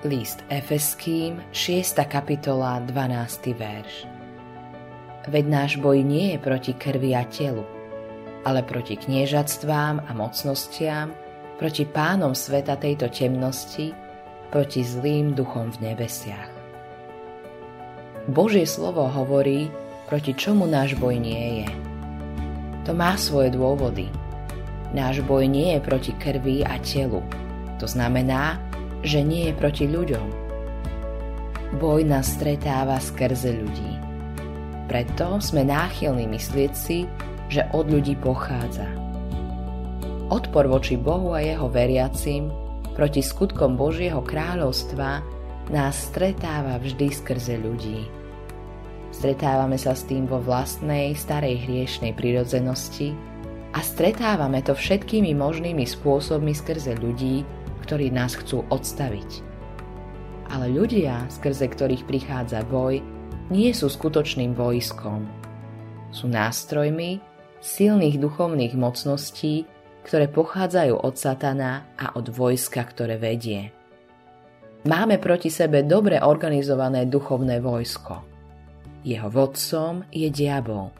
List Efeským, 6. kapitola, 12. verš. Veď náš boj nie je proti krvi a telu, ale proti kniežatstvám a mocnostiam, proti pánom sveta tejto temnosti, proti zlým duchom v nebesiach. Božie slovo hovorí, proti čomu náš boj nie je. To má svoje dôvody. Náš boj nie je proti krvi a telu. To znamená, že nie je proti ľuďom. Boj nás stretáva skrze ľudí. Preto sme náchylní myslieť si, že od ľudí pochádza. Odpor voči Bohu a jeho veriacim proti skutkom Božieho kráľovstva nás stretáva vždy skrze ľudí. Stretávame sa s tým vo vlastnej starej hriešnej prirodzenosti a stretávame to všetkými možnými spôsobmi skrze ľudí, ktorí nás chcú odstaviť. Ale ľudia, skrze ktorých prichádza boj, nie sú skutočným vojskom. Sú nástrojmi silných duchovných mocností, ktoré pochádzajú od satana a od vojska, ktoré vedie. Máme proti sebe dobre organizované duchovné vojsko. Jeho vodcom je diabol.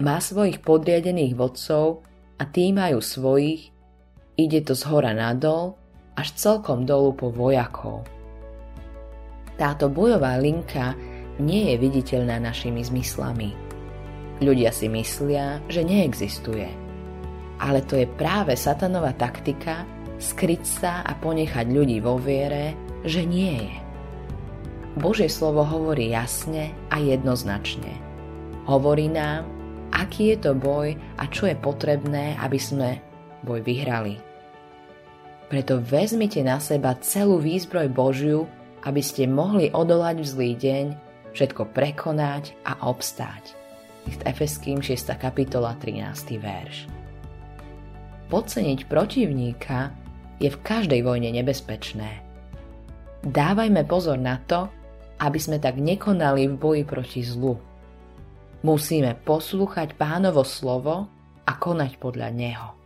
Má svojich podriadených vodcov a tí majú svojich, ide to z hora nadol až celkom dolu po vojakov. Táto bojová linka nie je viditeľná našimi zmyslami. Ľudia si myslia, že neexistuje. Ale to je práve satanova taktika skryť sa a ponechať ľudí vo viere, že nie je. Božie slovo hovorí jasne a jednoznačne. Hovorí nám, aký je to boj a čo je potrebné, aby sme boj vyhrali. Preto vezmite na seba celú výzbroj Božiu, aby ste mohli odolať v zlý deň, všetko prekonať a obstáť. List Efeským 6. kapitola 13. verš. Podceniť protivníka je v každej vojne nebezpečné. Dávajme pozor na to, aby sme tak nekonali v boji proti zlu. Musíme poslúchať pánovo slovo a konať podľa neho.